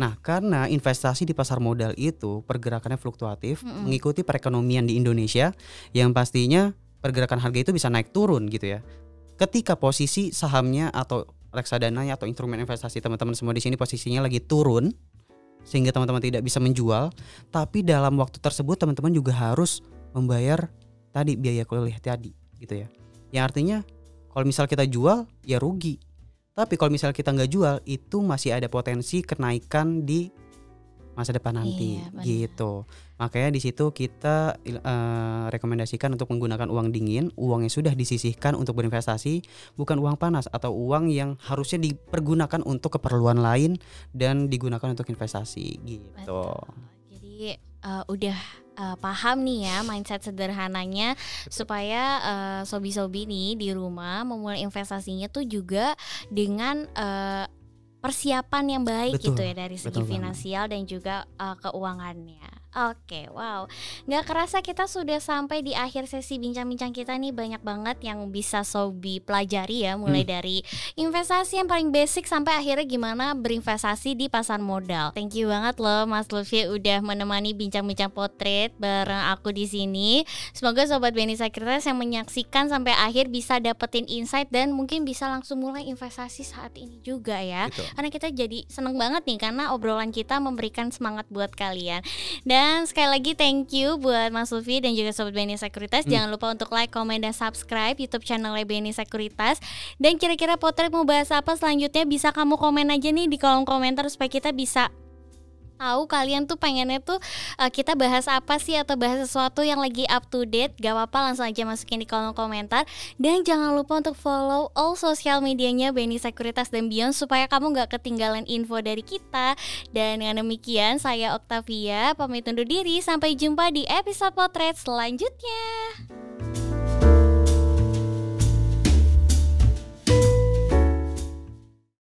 Nah karena investasi di pasar modal itu pergerakannya fluktuatif Mm-mm. mengikuti perekonomian di Indonesia yang pastinya pergerakan harga itu bisa naik turun gitu ya. Ketika posisi sahamnya atau reksadananya atau instrumen investasi teman-teman semua di sini posisinya lagi turun sehingga teman-teman tidak bisa menjual tapi dalam waktu tersebut teman-teman juga harus membayar tadi biaya kuliah tadi gitu ya. Yang artinya kalau misal kita jual ya rugi tapi kalau misal kita nggak jual itu masih ada potensi kenaikan di masa depan nanti Iya, benar. gitu makanya di situ kita eh, rekomendasikan untuk menggunakan uang dingin uang yang sudah disisihkan untuk berinvestasi bukan uang panas atau uang yang harusnya dipergunakan untuk keperluan lain dan digunakan untuk investasi gitu Betul. Jadi eh, udah eh, paham nih ya mindset sederhananya supaya eh, sobi-sobi nih di rumah memulai investasinya tuh juga dengan eh, persiapan yang baik Betul, gitu ya dari segi betul banget. finansial dan juga eh, keuangannya. Oke, wow, nggak kerasa kita sudah sampai di akhir sesi bincang-bincang kita nih banyak banget yang bisa sobi pelajari ya, mulai Hmm. dari investasi yang paling basic sampai akhirnya gimana berinvestasi di pasar modal. Thank you banget loh Mas Lutfi udah menemani bincang-bincang potret bareng aku di sini. Semoga sobat Beni Sekretariat yang menyaksikan sampai akhir bisa dapetin insight dan mungkin bisa langsung mulai investasi saat ini juga ya. Betul. Karena kita jadi seneng banget nih karena obrolan kita memberikan semangat buat kalian. Dan sekali lagi thank you buat Mas Lutfi dan juga sobat Beni Sekuritas. Hmm. Jangan lupa untuk like, komen dan subscribe YouTube channel Beni Sekuritas. Dan kira-kira potret mau bahas apa selanjutnya bisa kamu komen aja nih di kolom komentar supaya kita bisa tahu kalian tuh pengennya tuh uh, kita bahas apa sih atau bahas sesuatu yang lagi up to date gak apa-apa langsung aja masukin di kolom komentar. Dan jangan lupa untuk follow all sosial medianya Beni Sekuritas dan Beyond supaya kamu gak ketinggalan info dari kita. Dan dengan demikian saya Octavia pamit undur diri. Sampai jumpa di episode potret selanjutnya